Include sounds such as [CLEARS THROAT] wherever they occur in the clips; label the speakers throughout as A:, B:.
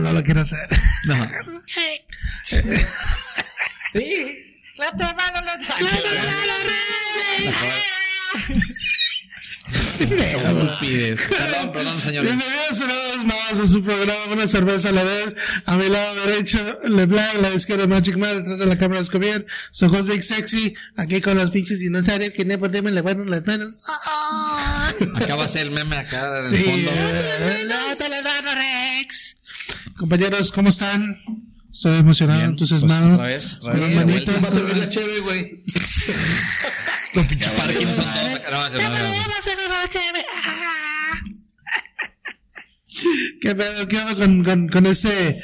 A: No, no lo quiero hacer. [LAUGHS]
B: No.
A: Sí. La tomado, la
B: Estupidez. Perdón, perdón, señores.
A: Bienvenidos una vez más a su programa Una cerveza a la vez. A mi lado derecho, LeBlanc, a la izquierda Magic Man, detrás de la cámara Escobier. Su host Big Sexy, aquí con los pinches dinosaurios que no podemos lavarnos las manos. Ah.
B: Acá va a ser el meme acá en el
A: Sí,
B: fondo.
A: eh, no te las Rex. Compañeros, ¿cómo están? Estoy emocionado,
B: Bien,
A: entusiasmado.
B: pues, otra vez, otra vez.
C: Va a servir la chévere, güey. [LAUGHS]
B: Parkinson no. [LAUGHS]
A: ¿Qué pedo? ¿Qué onda con, con, con este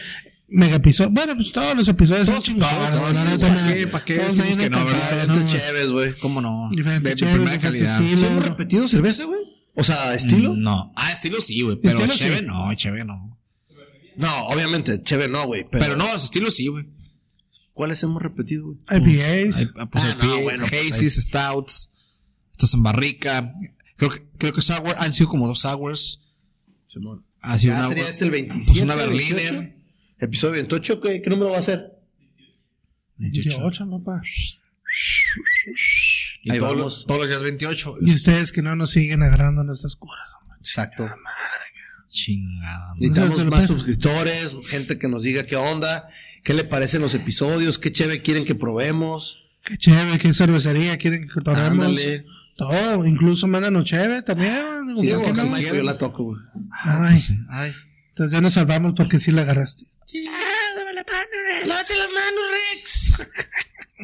A: mega episodio? Bueno, pues todos los episodios son neta,
B: ¿para qué? ¿Para qué
A: todos
B: decimos que no, verdad?
A: compadre,
C: Diferentes
A: ¿no?
C: chéves, güey.
B: ¿Cómo no?
A: Diferentes chéves,
B: primera calidad.
A: estilos.
C: ¿Sí hemos repetido cerveza, güey? O sea, estilo.
B: No. Ah, estilo sí, güey. Pero chévere no, chévere no.
C: No, obviamente, chévere no, güey. Pero,
B: Pero no, estilo sí, güey.
C: ¿cuáles hemos repetido, güey?
A: IPAs.
B: Hay- Pues
C: Ah,
B: el
C: no,
B: PA,
C: bueno, pues
B: Hazy's, Stouts, estos en barrica. Creo que, creo que sour, han sido como dos sours.
C: Simón.
B: Ha sido
C: Ya
B: una,
C: sería este el 27.
B: pues una Berliner.
C: 28. Episodio 28, ¿qué, ¿qué número va a ser?
A: 28, papá.
B: Y
C: Ahí
B: todos,
C: vamos.
B: los- todos los días 28.
A: Y ustedes que no nos siguen agarrando en estas curas. hombre.
C: Exacto.
B: Chingada.
C: Necesitamos más
A: pues-
C: suscriptores, gente que nos diga qué onda, qué le parecen los episodios, qué chévere quieren que probemos.
A: Qué chévere, qué cervecería quieren que tomemos.
C: Ándale.
A: Todo, incluso mándanos chévere también. Digo,
C: Sí,
A: ¿por qué
C: vamos,
A: no?
C: Mike, yo la toco, güey.
A: Ay,
B: Ay.
A: entonces ya nos salvamos porque sí la agarraste.
C: ¡Lávate las manos, Rex!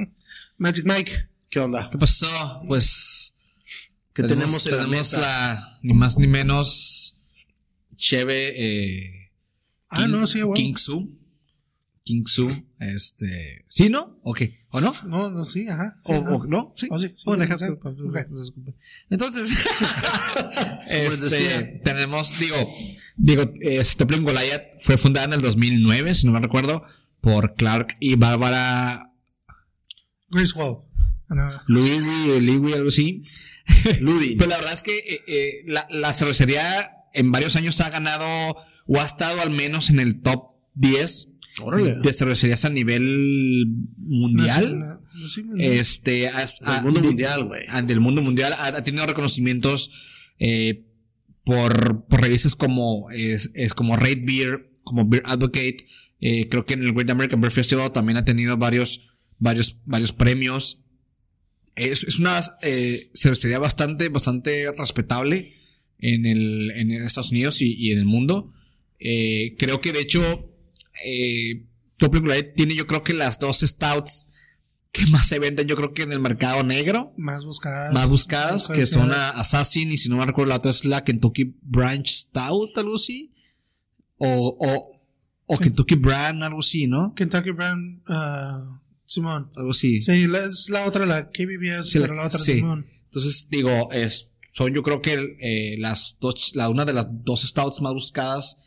C: [LAUGHS]
A: Magic Mike.
C: ¿Qué onda?
B: ¿Qué pasó? Pues.
C: ¿Qué tenemos, en la
B: tenemos
C: mesa?
B: la- ni más ni menos. Cheve. Eh,
A: Ah, no, sí, bueno.
B: King Su. King Su. Este. ¿Sí, no? ¿O qué? ¿O no?
A: No, no, sí, ajá. Sí,
B: ¿O,
A: ajá.
B: o no? Sí.
A: Oh, sí, sí,
B: Bueno,
A: sí.
B: Ok. Entonces, [LAUGHS] [LAUGHS] este, tenemos, digo, digo, eh, Stephen Goliath fue fundada en el 2009, si no me recuerdo, por Clark y Bárbara.
A: No,
B: Louis, Louis, algo así.
C: Ludi. [LAUGHS]
B: Pero la verdad es que eh, eh, la, la cervecería en varios años ha ganado o ha estado al menos en el top 10
C: Órale.
B: de cervecerías a nivel mundial.
A: no, no, no, sí, no.
B: Este, has-
C: Del mundo
B: di-
C: mundial, güey.
B: ah, del mundo mundial ha, ha tenido reconocimientos eh, por, por revistas como es, es como Rate Beer, como Beer Advocate. eh, creo que en el Great American Beer Festival también ha tenido varios, varios, varios premios. Es, es una eh, cervecería bastante, bastante respetable en el, en Estados Unidos y, y en el mundo. Eh, creo que de hecho, eh, Light tiene yo creo que las dos stouts que más se venden, yo creo que en el mercado negro,
A: más buscadas.
B: más buscadas, que son a Assassin y si no me recuerdo la otra es la Kentucky Branch Stout, algo así. O, o, o
A: Sí.
B: Kentucky Brand, algo así, ¿no?
A: Kentucky Brown, ah, Simón.
B: Algo así.
A: Sí, la- es la otra, la KBBS,
B: Sí, la-
A: pero la otra
B: sí.
A: Simón.
B: Entonces, digo, es, son yo creo que eh, las dos, la una de las dos stouts más buscadas,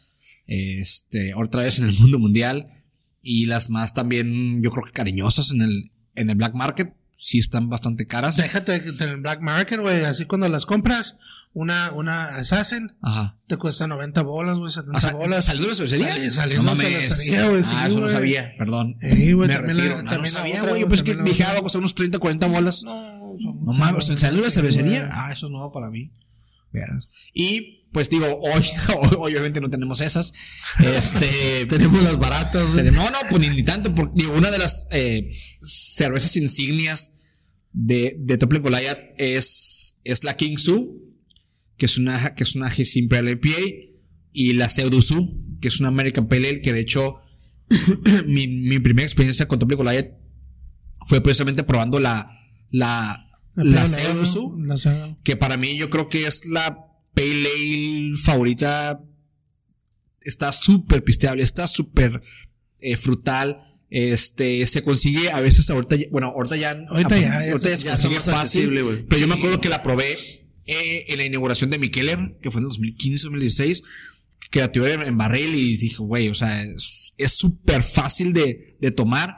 B: este, otra vez en el [LAUGHS] mundo mundial, y las más también, yo creo que cariñosas en el, en el black market, sí están bastante caras.
A: Déjate que en el black market, güey. Así cuando las compras, una, una Assassin
B: Ajá.
A: te cuesta 90 bolas, güey, 70
B: O sea,
A: bolas.
B: ¿Salió de la cervecería?
A: Sali- salió
B: no
A: cervecería, güey, sí,
B: ah, eso no
A: güey.
B: sabía, perdón.
A: Sí, güey, también la-
B: retiro. No, no
A: también la
B: sabía, güey.
A: güey,
B: Pues que dije, ah, va a costar unos 30, 40 bolas.
A: No,
B: No mames, ¿en salió de la
A: Sí,
B: cervecería? Ah, eso es nuevo para mí. Y pues digo, hoy, [LAUGHS] hoy, obviamente no tenemos esas. Este. [LAUGHS]
C: Tenemos las baratas.
B: No, no, pues ni, ni tanto, porque digo, una de las eh, cervezas insignias de, de Tople Goliath es, es la King Su, que es una, que es una Imperial IPA, y la Pseudo Su, que es una American Pale Ale, que de hecho, [CLEARS THROAT] mi, mi primera experiencia con Tople Goliath fue precisamente probando la, la, la. Su, que para mí yo creo que es la Pale Ale favorita. Está súper pisteable, está súper eh, frutal. Este, se consigue a veces ahorita, ya- bueno, ahorita ya,
A: Ahorita ya, ya
B: ahorita
A: se-
B: ya se
C: ya
B: consigue fácil. Pero yo me acuerdo que la probé eh, en la inauguración de Mikeller, que fue en el 2015-2016, que la tuve en, en barril y dije, güey, o sea, es súper fácil de, de tomar,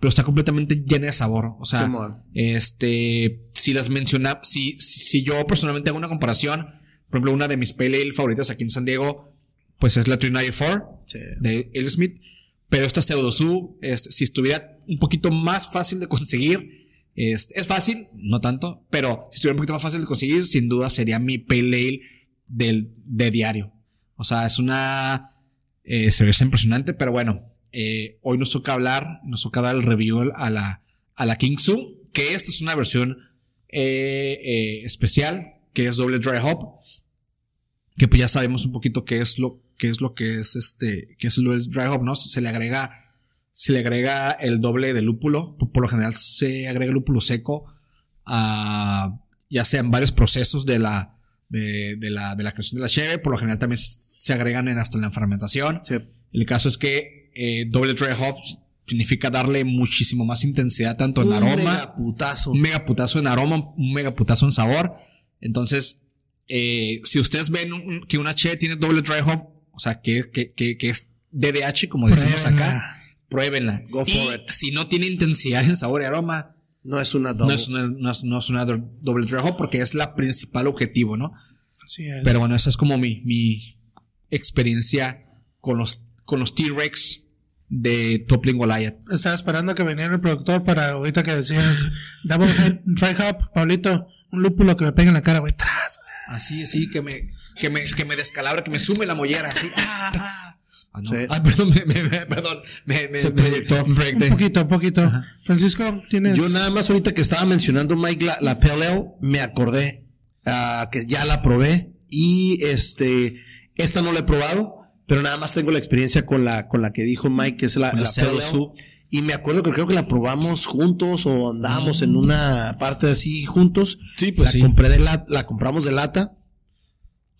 B: pero está completamente llena de sabor. O sea,
C: Simón.
B: este, si las menciona, si, si yo personalmente hago una comparación, por ejemplo, una de mis ale favoritas aquí en San Diego, pues es la 394
C: Sí.
B: de El Smith. Pero esta Pseudo este, si estuviera un poquito más fácil de conseguir, este, es fácil, no tanto, pero si estuviera un poquito más fácil de conseguir, sin duda sería mi Pale Ale del, de diario. O sea, es una eh, cerveza impresionante, pero bueno, eh, hoy nos toca hablar, nos toca dar el review a la, a la King Su, que esta es una versión eh, eh, especial, que es doble dry hop, que pues ya sabemos un poquito qué es lo, qué es lo que es este, qué es lo del dry hop, ¿no? Se le agrega, se le agrega el doble de lúpulo, por, por lo general se agrega lúpulo seco, a, ya sea en varios procesos de la, de, de la, de la creación de la cheve, por lo general también se agregan en, hasta en la fermentación.
C: Sí.
B: El caso es que eh, doble dry hop significa darle muchísimo más intensidad tanto en aroma,
C: mega putazo.
B: un mega putazo en aroma, un mega putazo en sabor. Entonces, eh, si ustedes ven un- que una che tiene doble dry hop, o sea, que, que, que, que es DDH, como decimos
A: Pruébenla.
B: acá, pruébenla.
C: Go
B: y
C: for it.
B: si no tiene intensidad en sabor y aroma,
C: No es una
B: no
C: double.
B: es una, no es, no es una do- doble dry hop porque es la principal objetivo, ¿no?
A: Así es.
B: Pero bueno, esa es como mi, mi experiencia con los, con los T-Rex de Toppling Goliath.
A: Estaba esperando que viniera el productor para ahorita que decías Double Head Dry Hop, Pablito, un lúpulo que me pega en la cara, güey. tras.
B: Así, así, que me, que me, que me descalabra, que me sume la mollera, así. Ah, ah. Ah, no.
C: Sí.
B: Ay, perdón, me, me- me- perdón, me, me,
C: Se
B: me-
C: proyectó.
B: un
A: poquito, un poquito.
B: Ajá.
A: Francisco, tienes.
C: Yo nada más ahorita que estaba mencionando Mike la, la Ale, me acordé ah, que ya la probé y este esta no la he probado, pero nada más tengo la experiencia con la con la que dijo Mike que es la,
B: la
C: Ale.
B: Ale.
C: Y me acuerdo que creo que la probamos juntos o andábamos en una parte así juntos.
B: Sí, pues
C: la
B: sí.
C: compré de la, la compramos de lata.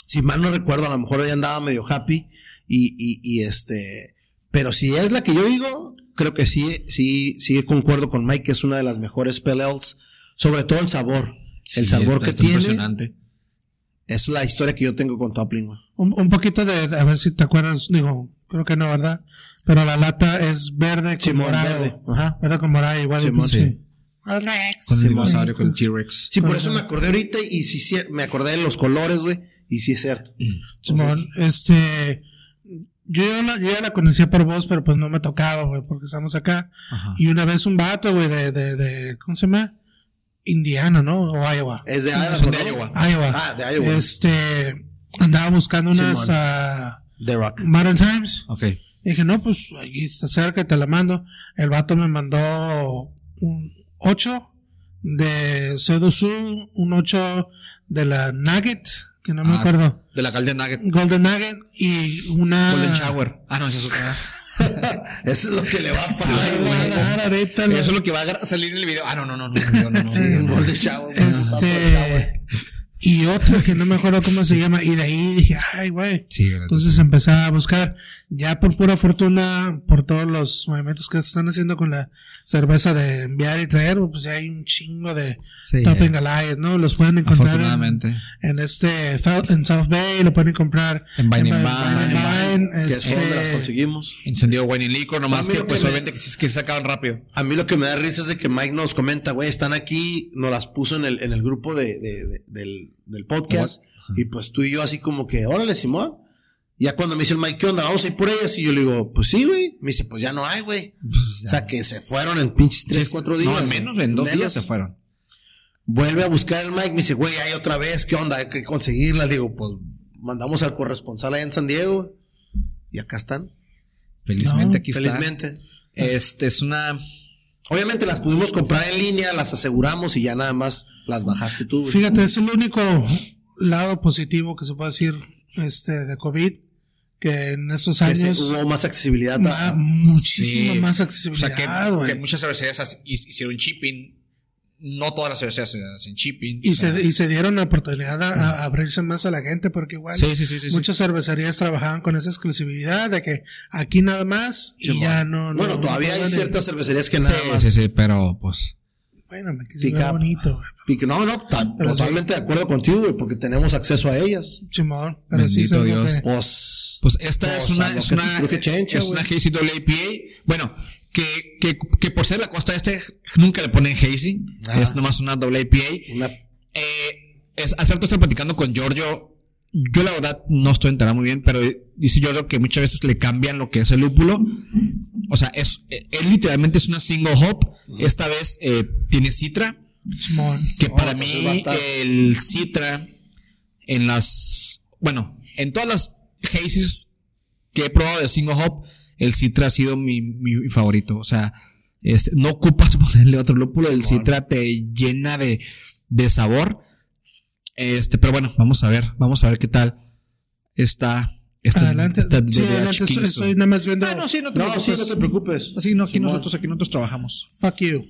C: Si mal no recuerdo, a lo mejor ella andaba medio happy y, y, y este, pero si es la que yo digo, creo que sí, sí, sí concuerdo con Mike que es una de las mejores Pale Ales, sobre todo el sabor. el sabor
B: está-
C: que
B: está
C: tiene
B: impresionante.
C: es la historia que yo tengo con Toppling.
A: un, un poquito de, de- a ver si te acuerdas, digo, creo que no, ¿verdad? Pero la lata es verde con
C: Simón,
A: morado.
C: verde. Ajá.
A: Verde con morado, igual.
C: Simón,
A: sí.
B: Con el dinosaurio, con el T-Rex.
C: Sí, por eso me acordé ahorita y sí, sí, me acordé de los colores, güey, y sí es cierto.
A: Simón, este, yo ya, la, yo ya la conocía por vos, pero pues no me tocaba, güey, porque estamos acá.
B: Ajá.
A: Y una vez un vato, güey, de, de, de, ¿cómo se llama? Indiana, ¿no? O Iowa.
C: Es de Idaho,
B: de. Iowa.
A: Iowa.
C: Ah, de Iowa.
A: Este, andaba buscando unas ah,
C: The Rock.
A: Modern Times.
B: Ok.
A: Y dije, no, pues aquí está cerca, te la mando. El vato me mandó un 8 de Sedusu, un 8 de la Nugget, que no me
B: Ah,
A: acuerdo.
B: De la Golden Nugget.
A: Golden Nugget y una.
B: Golden Shower. Ah, no, esa es otra.
C: Eso es lo que le va a pasar,
A: a dar ahorita
B: Eso es lo que va a salir en el video. Ah, no, no, no, no, no, no, no.
A: Este. Y otro que no me acuerdo cómo se llama. Y de ahí dije, ay, güey.
B: Sí.
A: Entonces empecé a buscar, ya por pura fortuna, por todos los movimientos que se están haciendo con la cerveza de enviar y traer, pues ya hay un chingo de
B: Sí,
A: Topping
B: ya.
A: Alliance, ¿no? Los pueden encontrar en,
B: Afortunadamente.
A: en este, en South Bay, lo pueden comprar
B: En Vine
A: Vine-
B: and
A: Vine,
C: Que es
A: este,
C: donde las conseguimos.
B: Encendido wine and liquor, nomás que
C: lo
B: pues
C: que me-
B: obviamente que, que se sacaban rápido.
C: A mí lo que me da risa es de que Mike nos comenta, güey, están aquí, nos las puso en el, en el grupo de, de- de- del, del podcast. Y pues tú y yo así como que, órale, Simón. Ya cuando me dice el Mike, ¿qué onda? Vamos a ir por ellas. Y yo le digo, pues sí, güey. Me dice, pues ya no hay, güey. O sea, que se fueron en pinches tres, cuatro días.
B: No, en menos, en dos
C: Menos.
B: días se fueron.
C: Vuelve a buscar el Mike, me dice, güey, hay otra vez, ¿qué onda? Hay que conseguirla. Digo, pues mandamos al corresponsal allá en San Diego. Y acá están.
B: Felizmente
A: No,
B: aquí está.
C: felizmente.
B: Este es una.
C: Obviamente las pudimos comprar en línea, las aseguramos y ya nada más las bajaste tú. güey.
A: Fíjate, es el único lado positivo que se puede decir este de COVID, que en estos
C: Que se-
A: años
C: hubo más accesibilidad. a-
A: muchísimo
B: Sí.
A: más
B: O
A: accesibilidad,
B: sea, que, muchas hi- hicieron shipping. No todas las cervecerías se hacen shipping.
A: Y
B: O sea,
A: se, y se dieron la oportunidad a, a abrirse más a la gente porque igual
B: Sí, sí, sí, sí, sí.
A: muchas cervecerías trabajaban con esa exclusividad de que aquí nada más y ya no, no
C: bueno,
A: no
C: todavía hay ciertas cervecerías que
B: Sí,
C: nada más.
B: sí, sí, pero pues.
A: bueno me quise ver bonito güey.
C: No, no, totalmente de acuerdo contigo, güey, porque tenemos acceso a ellas.
A: Simón pero sí
B: Bendito Dios.
A: que-
C: Pues,
B: Pues esta
C: Pues,
B: es una, es una, es una. Bueno, que, que, que por ser la costa este, nunca le ponen Hazy.
C: Ajá.
B: Es nomás una WAPA.
C: una,
B: Eh, es, hace rato estaba platicando con Giorgio yo la verdad no estoy enterado muy bien, pero dice yo que muchas veces le cambian lo que es el lúpulo. O sea, es, es literalmente es una single hop. Esta vez eh, tiene citra. Que
C: Oh,
B: para
C: pues
B: mí
C: estar.
B: el citra en las bueno, en todas las hazies que he probado de single hop, el citra ha sido mi, mi- favorito. O sea, este, no ocupas [LAUGHS] ponerle otro lúpulo, el citra te llena de, de sabor. Este, pero bueno, vamos a ver, vamos a ver qué tal está esta,
A: Adelante.
B: esta
A: Sí, adelante. Estoy, nada más viendo.
B: Ah, no, sí, no te
C: No, sí,
B: preocupes.
C: no te preocupes.
B: Así no, aquí
C: Simón.
B: nosotros, aquí nosotros trabajamos.
A: Fuck you.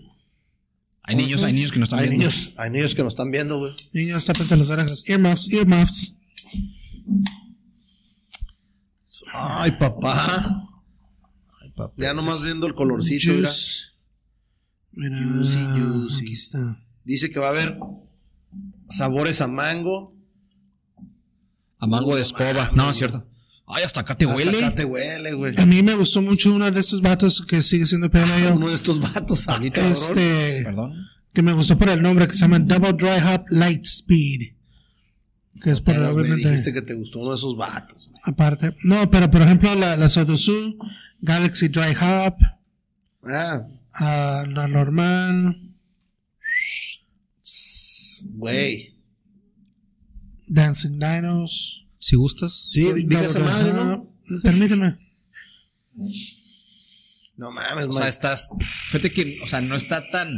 B: Hay niños, hay niños que nos están
C: Hay
B: viendo.
C: niños, hay niños que nos están viendo, güey.
A: Niños, tápense las orejas. Earmuffs, earmuffs.
C: Ay, papá. Ya nomás viendo el colorcito, mira.
A: Juice. Mira.
C: Juicy, juicy.
A: Aquí está.
C: Dice que va a haber sabores a mango.
B: A mango de escoba. No, es cierto. Ay, hasta acá te
C: Hasta
B: huele.
C: acá te huele, güey.
A: A mí me gustó mucho uno de estos vatos que sigue siendo peor yo.
C: Uno de estos vatos, ah,
B: Ahorita.
A: Este,
B: Perdón.
A: que me gustó por el nombre, que se llama Double Dry Hop Light Speed. Que es por
C: Apenas me
A: obviamente.
C: dijiste que te gustó uno de esos vatos.
A: Aparte. No, pero por ejemplo, la, la Sodosu, Galaxy Dry Hop,
C: Ah,
A: la normal,
C: güey.
A: Dancing Dinos.
B: Si gustas.
C: Sí, diga esa madre, ¿no?
A: Permíteme.
C: No mames,
B: O sea, estás. Fíjate que, o sea, no está tan,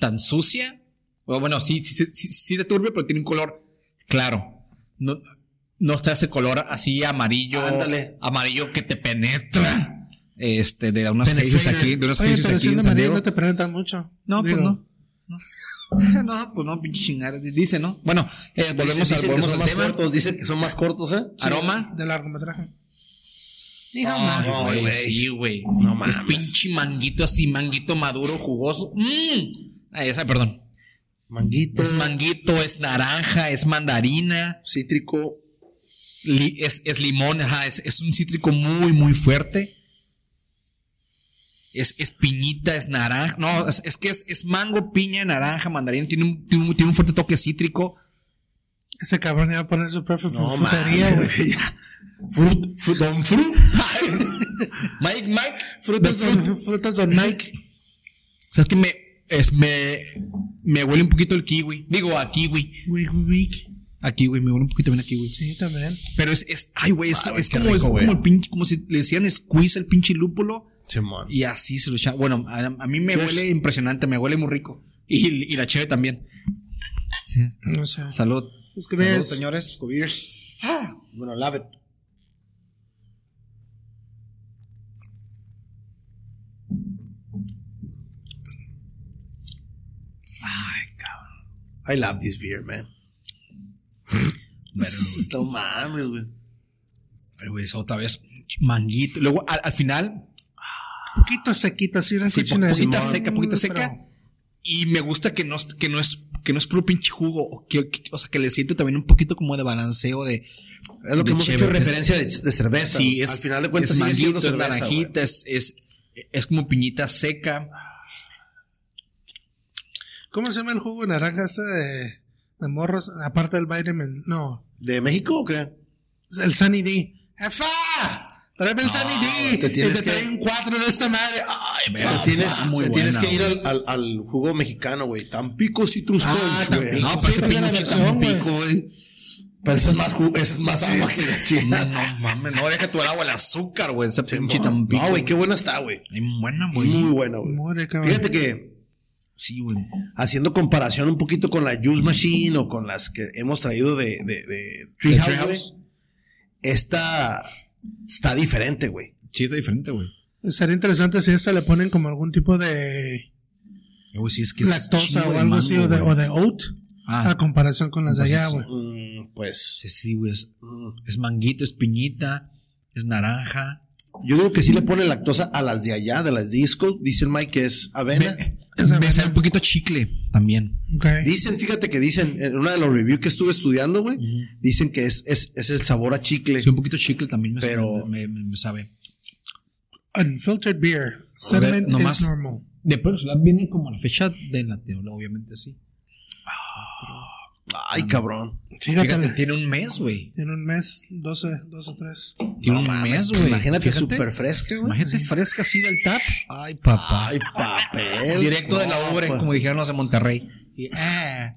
B: tan sucia. O bueno, sí, sí, sí, sí turbio, pero tiene un color claro. No, no está ese color así amarillo.
C: Ándale.
B: Amarillo que te penetra. Este, de unas cases aquí, de unas cases aquí
A: siendo
B: en San
A: amarillo
B: Diego.
A: no te preguntan mucho.
B: No, pues no. No. [LAUGHS] No, pues no, pinche chingada. Dice, ¿no? Bueno, eh, volvemos, al,
C: que
B: volvemos
C: son
B: al
C: más
B: tema.
C: cortos, dicen que son más cortos, ¿eh?
A: Sí,
B: Aroma.
A: De largometraje.
B: No,
C: no,
B: güey,
C: güey.
B: sí, güey.
C: No
B: es
C: mames.
B: pinche manguito así, manguito maduro, jugoso. ¡Mmm! Ay, esa, perdón.
C: Manguito,
B: Es manguito, es naranja, es mandarina,
C: cítrico.
B: Li- es, es limón, ajá, es, es un cítrico muy, muy fuerte. Es, es piñita, es naranja. No, es, es que es, es mango, piña, naranja, mandarina. Tiene un, tiene un, tiene un fuerte toque cítrico.
A: Ese cabrón iba a poner su propia
C: No,
A: frutería, güey.
C: Fruit, fruit, don fruit. [LAUGHS]
B: Mike, Mike.
A: Frutas
B: fruit.
A: frutas son Nike.
B: O sea, es que me, es, me, me huele un poquito el kiwi. Digo, a kiwi.
A: Week, week.
B: A kiwi, me huele un poquito bien a kiwi.
A: Sí, también.
B: Pero es, es ay, güey, es,
C: Ah, güey,
B: como, es
C: rico, güey.
B: como el pinche, como si le decían squeeze el pinche lúpulo
C: Simón.
B: y así se lo echa. Bueno, a, a mí me
C: Cheers.
B: huele impresionante, me huele muy rico. Y, y la cheve también. Sí.
A: No sé.
B: Salud.
A: Es que
B: Salud,
A: ves.
B: señores.
C: Ah, bueno, love it. Ay, cabrón. I love this beer, man. No mames, güey.
B: Ay, güey, esa otra vez. Manguito. Luego, al, al final,
A: Poquito sequito, así una
B: sí, po- poquita seca, poquita
A: pero-
B: seca. Y me gusta que no, es- que no es, que no es puro pinche jugo. o Que, que- o sea, que le siento también un poquito como de balanceo de.
C: Es lo que hemos
B: chévere,
C: hecho
B: es-
C: referencia de, de cerveza.
B: Sí, es.
C: Al final de cuentas
B: es
C: sigue siendo
B: es
C: cerveza, güey.
B: naranjita, es, es, es como piñita seca.
A: ¿Cómo se llama el jugo de naranja de, de morros? Aparte del vitamin. No.
C: ¿De México o qué?
A: El Sunny D. ¡Jefa! Tráeme el Sunny D.
C: te
A: y
C: tienes
A: te
C: que-
A: cuatro de esta madre. Ay,
C: Te tienes, te tienes
B: buena,
C: que ir al, al, al jugo mexicano, güey. Tampico Citrus
A: Ah,
C: Punch.
B: No, pero
A: Sí,
B: ese pinche. Tampico, güey.
C: Pero eso es más eso es más agua que la
B: No, no mames, no deja tu el agua, el azúcar, güey. Ese pinche
C: No,
B: Tampico.
C: güey, qué buena está, güey.
B: Buena, güey.
C: Muy buena, güey. Fíjate que
B: Sí, güey.
C: haciendo comparación un poquito con la Juice Machine o con las que hemos traído de, de, de
B: ¿De
C: Treehouse, esta está diferente, güey.
B: Sí, está diferente, güey.
A: Sería interesante si a esta le ponen como algún tipo de
B: Güey, sí, es que
A: lactosa o algo así, o de, o de oat,
B: Ah,
A: a comparación con las de
B: Pues
A: allá,
B: eso.
A: güey.
C: Mm, pues
B: sí, sí, güey. Es, es manguito, es piñita, es naranja.
C: yo digo que sí le ponen lactosa a las de allá, de las disco. Dicen Mike que es avena.
B: Me sabe un poquito chicle también.
A: Ok.
C: Dicen, fíjate que dicen, en una de los reviews que estuve estudiando, güey, dicen que es, es, es el sabor a chicle.
B: Sí, un poquito chicle también me,
C: Pero-
B: me, me- me sabe.
A: Unfiltered beer. Sediment
B: nomás-
A: is normal.
B: De personal viene como la fecha de la teoría, obviamente sí.
C: Ay, cabrón.
A: Fíjate,
B: Fíjate, tiene un mes, güey.
A: tiene un mes, 12, 12, 3.
B: Tiene un mes, güey.
C: Imagínate súper fresca, güey.
B: Imagínate fresca así del tap. Ay, papá.
C: Ay, papel.
B: Directo de la obra,
C: pues.
B: como dijeron los de Monterrey. Ah,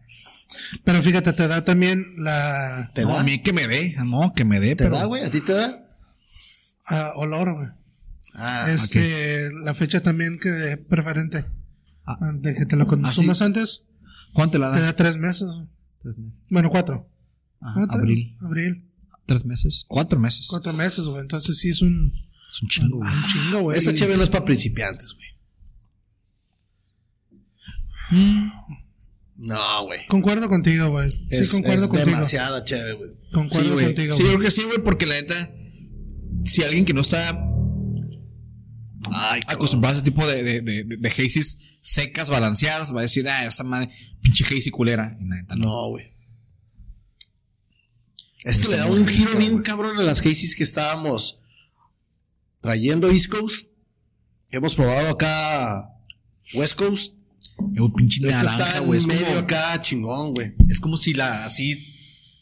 A: Pero fíjate, te da también la
C: ¿Te
B: no,
C: da?
B: a mí que me dé. No, que me dé,
C: ¿Te
B: pero.
C: da, güey? ¿A ti te da?
A: ah, olor, güey.
C: Ah,
A: Este, la fecha también que es preferente.
B: Ah.
A: De que te lo consumas antes,
B: ¿Cuánto te la
A: te
B: da?
A: da tres meses. güey.
B: Tres meses.
A: Bueno, cuatro.
B: Ajá,
A: Ah, tres-
B: abril.
A: Abril.
B: Tres meses. Cuatro meses.
A: Cuatro meses, güey. Entonces sí es un,
B: Es un chingo, güey.
A: un chingo, güey.
C: Esta chévere no es para principiantes, güey.
B: Mm.
C: No, güey.
A: Concuerdo contigo, güey. Sí,
C: Es,
A: concuerdo
C: es
A: contigo.
C: demasiada chévere, güey.
A: Concuerdo
B: Sí, güey.
A: contigo.
B: Sí,
A: güey.
B: creo que sí, güey, porque la neta, si alguien que no está
C: Ay,
B: acostumbrado a ese tipo de, de, de, de, secas, balanceadas, va a decir, ah, esa madre, pinche hazy culera. Y no.
C: Güey. Esto le da un
B: rica,
C: giro bien cabrón a las Hazy's que estábamos trayendo East Coast. Que hemos probado acá West Coast.
B: Es un pinche naranja,
C: está
B: güey. Es
C: en medio
B: como,
C: acá chingón, güey.
B: es como si la, así,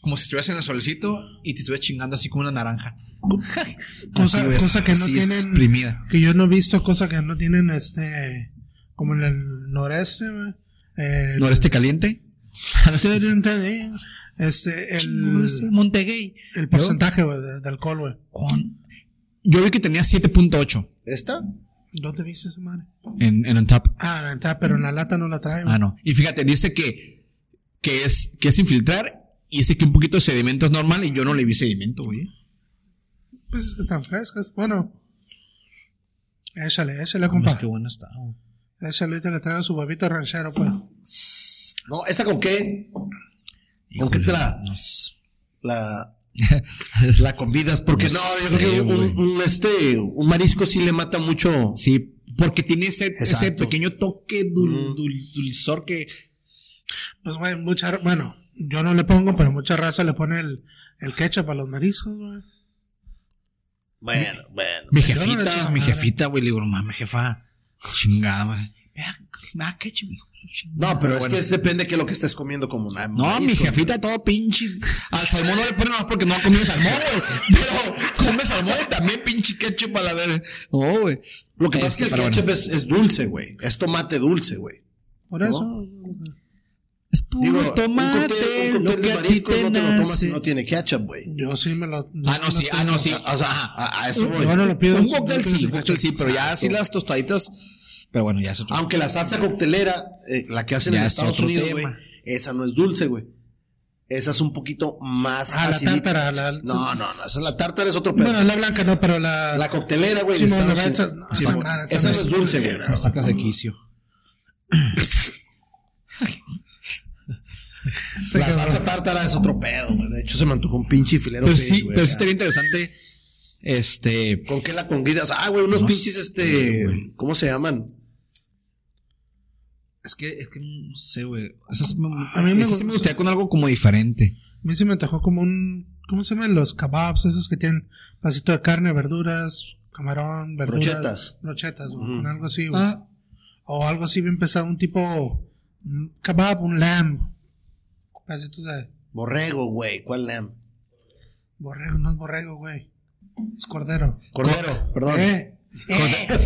B: como si estuvieras en el solecito y te estuvieras chingando así como una naranja. [LAUGHS]
A: Cosa- cosa que no tienen-
B: exprimida.
A: Que yo no he visto cosas que no tienen este. Como en el noreste, güey. Eh,
B: ¿Noreste caliente? [LAUGHS]
A: Este, el,
B: Montegay.
A: el porcentaje, güey, de, de alcohol, güey.
B: Yo vi que tenía 7.8
C: ¿Esta?
A: ¿Dónde viste esa madre?
B: en, en Untap.
A: Ah, la neta, pero en la lata no la trae, güey.
B: Ah, no. Y fíjate, dice que, que es, que es infiltrar y dice que un poquito de sedimento es normal y yo no le vi sedimento, güey.
A: Pues es que están frescas. Bueno. Échale, échale, compa.
B: es que bueno está, güey.
A: Échale y te le traigo su huevito ranchero, pues.
C: No, ¿esta con qué? ¿Con qué te la, la, [LAUGHS] la convidas? Porque
B: No
C: no, yo
B: sé,
C: creo que un, este, un marisco sí le mata mucho.
B: Sí, porque tiene ese, ese pequeño toque dul, dul- dulzor que...
A: Pues, güey, mucha. Bueno, yo no le pongo, pero mucha raza le pone el, el ketchup a los mariscos, güey.
C: Bueno, bueno.
B: Mi
A: no
B: jefita, mi jefita, güey, le digo, no mames, jefa, chingada, güey. Me da, me da ketchup, hijo.
C: No, pero es que es- depende de qué es lo que estés comiendo como una
B: No, mi jefita todo pinche. Al salmón no le pone más porque no ha comido salmón, güey. Pero come salmón y también pinche ketchup a la verga. No, güey.
C: Lo que pasa es
B: Este,
C: que el ketchup
B: bueno.
C: es, es dulce, güey. Es tomate dulce, güey.
A: Por
C: ¿No?
A: eso.
B: Es puro
C: Digo, un
B: tomate,
C: cóctel, un
B: lo que a ti
C: mariscos
B: te
C: no te lo tomas si no tiene ketchup, güey.
A: Yo sí me lo.
B: Ah, no, sí, ah, no, sí.
C: O sea, a, a eso voy.
A: Yo no lo pido.
B: Un cóctel sí, un cóctel sí, pero ya así las tostaditas. Pero bueno, ya es otro.
C: Aunque la salsa coctelera, eh, la que hacen
B: Ya
C: en
B: es
C: Estados Unidos, güey, esa no es dulce, güey. Esa es un poquito más
A: Ah, la
C: acidita.
A: tártara, la-
C: No, no, no. Esa es la tártara es otro pedo.
A: Bueno, la blanca no, pero la.
C: la coctelera, güey.
A: Sí, no, la esa- no, esa no es
C: es dulce, güey.
B: La sacas de quicio. [LAUGHS]
C: La salsa tártara es otro pedo, güey. De hecho, se me antojó un pinche filero.
B: Pero sí,
C: güey,
B: pero sí
C: acá.
B: estaría interesante. Este.
C: ¿Con qué la convidas? Ah, güey, unos
B: No
C: pinches,
B: sé,
C: este.
B: güey.
C: ¿Cómo se llaman?
B: Es que, es que no sé, güey. Eso me,
A: A mí me
B: sí
A: gusta-
B: me gustaría con algo como diferente.
A: A mí se me antojó como un. ¿Cómo se llaman los kebabs? Esos que tienen pasito de carne, verduras, camarón, verduras.
C: Brochetas.
A: Brochetas, güey, algo así, güey.
B: Ah,
A: O algo así bien pesado, un tipo. Un kebab, un lamb. Pasitos de
C: Borrego, güey. ¿Cuál lamb?
A: borrego, no es borrego, güey. Es cordero.
C: Cordero, perdón.
A: Eh, [LAUGHS]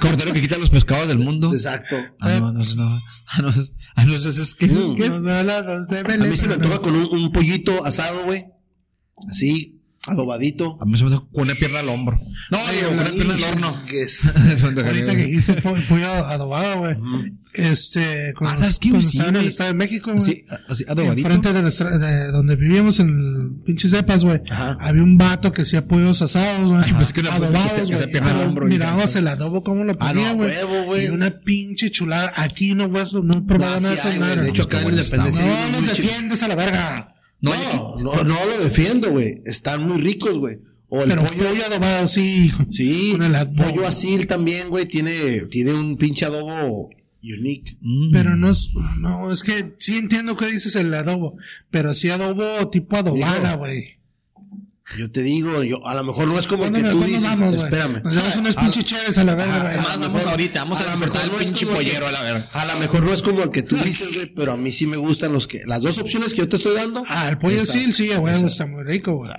B: Cordero que quita los pescados del mundo.
C: Exacto.
B: Ah, no, no, no. no. Ah, no, es- ah, no, es, es, es, ¿qué es? ¿Qué es?
A: Los velados de
C: A mí se me antoja con un, un pollito asado, güey. Así, adobadito.
B: A mí se me toca con una pierna al hombro. No, digo, con una pierna al horno.
C: Que es. [LAUGHS]
A: Ahorita que dijiste po- pollo adobado, güey. Este, cuando,
B: Ah, ¿sabes qué,
A: cuando?
B: Sí,
A: estaba en el. Estado de México, güey.
B: Así, así, adobadito.
A: Enfrente de, nuestra, de donde vivíamos en el pinches depas, güey. Había un vato que hacía pollos asados, güey.
B: Que pues, que
A: Adobados,
B: que se
A: güey.
B: pierna al hombro,
A: Mirábamos el adobo cómo lo
C: Ah,
A: ponía, güey. y una pinche chulada. Aquí no, güey, no
C: No,
A: nada de
C: sí
A: esas.
C: De hecho, acá en Independencia.
A: No nos defiendes a la verga.
B: No,
C: No, no, no lo defiendo, güey. Están muy ricos, güey. O el
A: Pero
C: pollo.
A: pollo adobado, sí, hijo.
C: Sí,
A: Con el adobo.
C: pollo asil también, güey. Tiene, tiene un pinche adobo unique.
B: Mm.
A: Pero no es, no, es que sí entiendo que dices el adobo, pero sí adobo tipo adobada, güey.
C: Yo te digo, yo, a lo mejor no es como el
A: ¿Cuándo,
C: que tú dices.
A: vamos, güey?
C: Espérame.
A: Nos damos unos
C: A-
A: pinches chéves a la verga,
C: Ah,
A: güey.
C: además,
B: Vamos ahorita, vamos a
C: lo
B: despertar
C: mejor
B: el
C: no
B: pinche pollero a la verga.
C: A lo mejor no es como el que tú dices, güey, pero a mí sí me gustan los que. Las dos opciones que yo te estoy dando.
A: Ah, el pollo sí, sí, a huevo,
C: está-
A: muy rico, güey.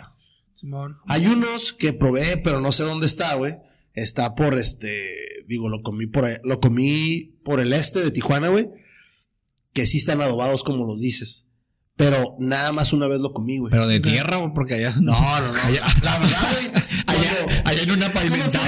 A: Simón.
C: Hay unos que probé, pero no sé dónde está, güey. Está por este, digo, lo comí por lo comí por el este de Tijuana, güey. Que sí están adobados como los dices. Pero nada más una vez lo comí, güey.
B: Pero de tierra, güey, porque allá.
C: No, no, no.
B: Allá,
C: La verdad, güey. [LAUGHS]
B: allá,
C: cuando-
B: allá en una pavimentada.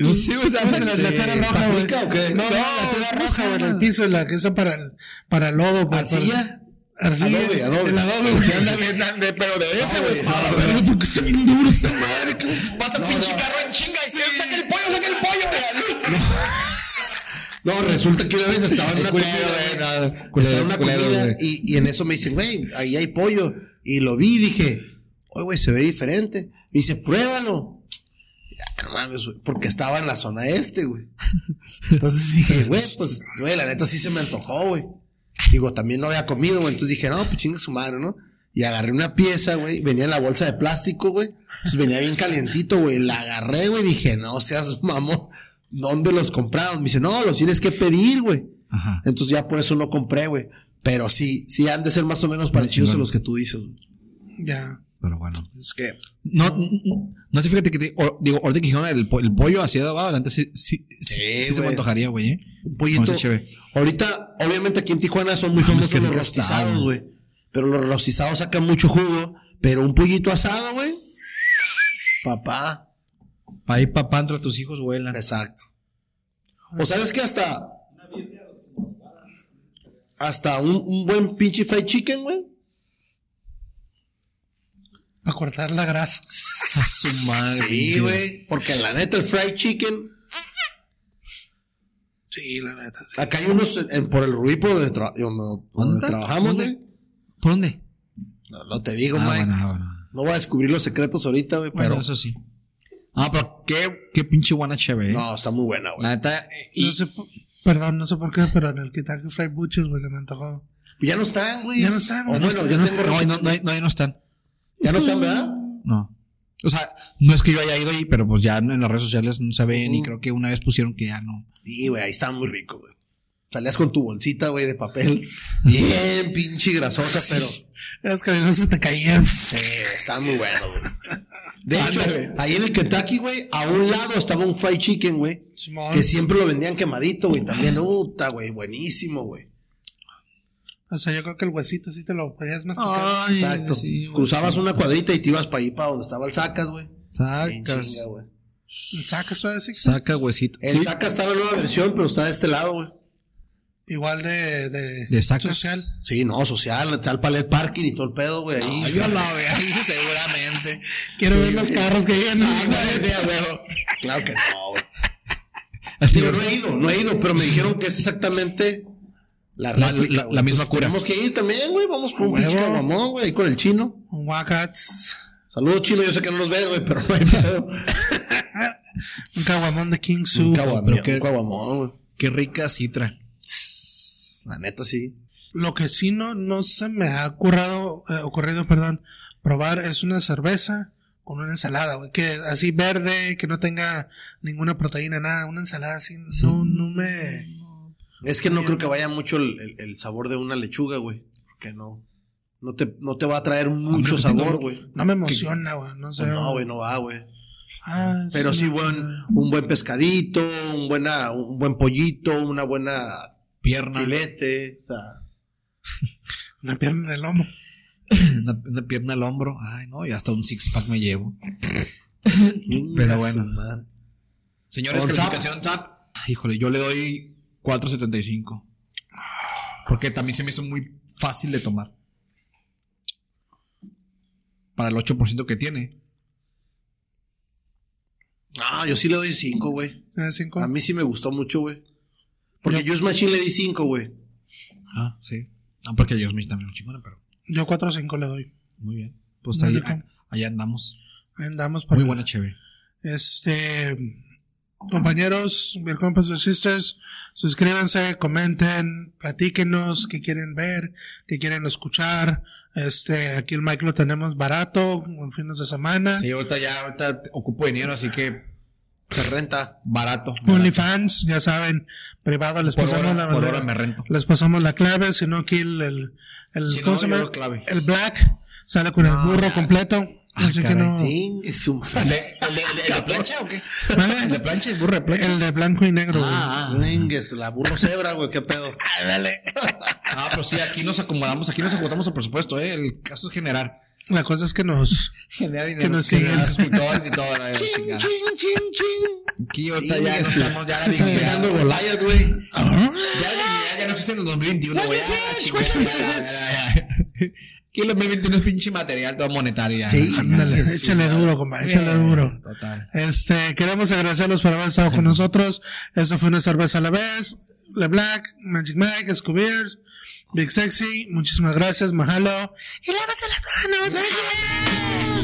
B: no sé, o sea,
A: La,
B: la-
A: tierra roja, güey.
C: ¿Paprika o qué?
A: No, no, la tierra roja, güey, en el piso, la que está para el, para el lodo, güey.
C: ¿Arcilla?
A: para- Arcilla.
C: Adobe, adobe.
A: El adobe, güey.
B: Sí, ándale, ándale, pero de ese,
C: No,
B: güey.
C: güey,
B: A la
C: no,
B: verga,
C: güey.
B: porque está bien duro esta madre. Pasa
C: No,
B: pinche
C: no.
B: carro en chinga y saca el pollo, saca el pollo, güey.
C: No, resulta que una vez estaba en [LAUGHS] una
B: Culero,
C: comida,
B: güey,
C: güey.
B: nada.
C: Estaba
B: Culero,
C: en una
B: culero,
C: comida y, y en eso me dicen, güey, ahí hay pollo. Y lo vi y dije, oye, güey, se ve diferente. Me dice, pruébalo. Ya, no mames, güey, porque estaba en la zona este, güey. Entonces dije, [LAUGHS] güey, pues, güey, la neta sí se me antojó, güey. Digo, también no había comido, güey. Entonces dije, no, pues chinga su madre, ¿no? Y agarré una pieza, güey. Venía en la bolsa de plástico, güey. Entonces venía bien calientito, güey. La agarré, güey. Dije, no seas mamón. ¿Dónde los compramos? Me dice, no, los tienes que pedir, güey.
B: Ajá.
C: Entonces ya por eso no compré, güey. Pero sí, sí han de ser más o menos parecidos a los que tú dices. güey.
A: Ya.
B: Pero bueno.
C: Es que,
B: No, no, no sé, fíjate que te, o- digo, ahorita que dijeron el, el pollo así adobado, adelante sí, sí, sí,
C: Sí,
B: sí se me
C: güey.
B: antojaría, güey, ¿eh?
C: un pollito. Ahorita, obviamente aquí en Tijuana son muy famosos los rostizados,
B: güey.
C: Pero los rostizados sacan mucho jugo. Pero un pollito asado, güey. Papá.
B: Pa' ir papá entre tus hijos vuelan.
C: Exacto. O sabes que hasta. Hasta un, un buen pinche fried chicken, güey.
A: A cortar la grasa.
B: A [LAUGHS] su madre.
C: Sí, güey. Porque la neta, el fried chicken.
A: Sí, la neta. sí.
C: Acá hay unos en- en- por el Rubí, por donde, tra- donde- trabajamos, güey.
B: ¿Por dónde?
C: No, no te digo,
B: Ah,
C: Mike.
B: bueno, ah, bueno.
C: No voy a descubrir los secretos ahorita, güey,
B: Bueno,
C: pero.
B: eso sí. Ah, pero qué, qué pinche buena chévere, ¿eh?
C: No, está muy buena, güey.
B: La neta, eh, y
A: No sé, perdón, no sé por qué, pero en el Kentucky Fried Butchers, güey, se me antojó.
C: Ya no están, güey.
A: Ya no están,
C: O
A: ya no
C: bueno,
A: están,
C: ya
B: no,
C: no
B: están, no, no, no, no, no están.
C: Ya no están, ¿verdad?
B: No. O sea, no es que yo haya ido ahí, pero pues ya en las redes sociales no se ven y creo que una vez pusieron que ya no.
C: Sí, güey, ahí estaban muy ricos, güey. Salías con tu bolsita, güey, de papel. [LAUGHS] Bien pinche grasosa, pero.
A: Es que no se te caían.
C: Sí, estaban muy buenos, güey. De hecho,
B: Ándale.
C: ahí en el Kentucky, güey, a un lado estaba un fried chicken, güey. Que siempre lo vendían quemadito, güey. También, puta, güey, buenísimo, güey.
A: O sea, yo creo que el huesito sí te lo podías masticar.
B: Ay,
C: Exacto.
B: sí,
C: Cruzabas
B: sí.
C: una cuadrita y te ibas para ahí, para donde estaba el sacas, güey.
B: Sacas.
C: chinga, güey.
A: Sacas.
B: Saca huesito.
C: El
B: Sí.
C: sacas está en la nueva versión, pero está de este lado, güey.
A: Igual de, de, social.
C: Sí, no, social, el palet parking y todo el pedo, güey. Ahí.
B: Yo la veo, dice seguramente.
A: Quiero
C: Sí,
A: ver los carros que llegan.
C: Sí. Claro que no, güey.
B: Así,
C: Digo, no he ido, no he ido, pero me dijeron que es exactamente la
B: La-
C: réplica,
B: la-
C: güey.
B: la misma cura.
C: Tenemos que ir también, güey. Vamos con un pinche güey, ahí con el chino.
A: Wagats.
C: Saludos, chino. Yo sé que no los ves, güey, pero no hay pedo. [LAUGHS]
A: Un caguamón de King Su.
C: Un caguamón, güey.
B: Qué rica citra.
C: La neta, sí.
A: Lo que sí no, no se me ha ocurrido, eh, ocurrido, perdón, probar es una cerveza con una ensalada, güey, que así verde, que no tenga ninguna proteína, nada, una ensalada así, no, no me...
C: Es que no creo que vaya mucho el, el- el sabor de una lechuga, güey. Porque no. No te, no te va a traer mucho
B: que
C: sabor, güey.
A: No me emociona, güey, no sé.
C: No, güey, no va, güey.
A: Ah,
C: Pero sí,
A: una
C: buen, un buen pescadito, un, buena, un buen pollito, una buena
B: Pierna.
C: filete. O sea, [LAUGHS]
A: Una pierna en el lomo. [LAUGHS]
B: Una, una pierna al hombro. Ay, no, y hasta un six pack me llevo. [LAUGHS]
C: Pero bueno.
B: Señores,
C: tap.
B: calificación tap. Híjole, yo le doy 4.75. Porque también se me hizo muy fácil de tomar. Para el 8% que tiene.
C: Ah, yo sí le doy 5, güey. A mí sí me gustó mucho, güey. Porque Juice Machine le di 5, güey.
B: Ah, sí. Ah, porque ellos me también un chingona, pero
A: Yo cuatro o cinco le doy.
B: muy bien. Pues ahí,
A: rico.
B: allá andamos.
A: Ahí andamos
B: Muy buena chévere.
A: Este. compañeros, Compas and Sisters, suscríbanse, comenten, platíquenos qué quieren ver, qué quieren escuchar. Este, aquí el mic lo tenemos barato, en fines de semana.
B: Sí, ahorita ya, ahorita ocupo dinero, así que
C: Se renta.
B: barato.
A: OnlyFans, ya saben, privado les
B: Por
A: pasamos
B: hora,
A: la
B: por hora me rento.
A: les pasamos la clave, si no aquí el, el, el-
B: Si
A: ¿cómo
B: no, clave.
A: El black sale con el burro completo.
B: Ah,
A: así que no.
C: Su madre.
B: ¿El de, el de- el de la plancha o qué?
A: ¿Vale?
B: ¿El de plancha y burro de plancha?
A: El de blanco y negro. güey.
B: Ah,
C: Vengues, la burro cebra, güey, qué pedo.
B: Ah, [LAUGHS] pero sí, aquí nos acomodamos, aquí nos ajustamos el presupuesto, ¿eh? El caso es generar.
A: La cosa es que nos. [LAUGHS] Que nos siguen.
B: suscriptores y todo. la [LAUGHS] chingada.
C: Chin, chin, chin.
B: Aquí ahorita ya
C: es-
B: estamos, ya la
C: pegando [LAUGHS]
B: güey.
C: Goliath, güey.
B: Ya la dignidad ya no existe en el 2021, güey. Ya. Aquí el 2021 es pinche material todo monetario.
C: Sí.
A: ándale, échale duro, compa, échale duro.
B: Total.
A: Este, queremos agradecerlos por haber estado con nosotros. Eso fue una cerveza a la vez. Le Black, Magic Mike, Scobiers, Big Sexy. Muchísimas gracias, Mahalo. Y lávase las manos. oye.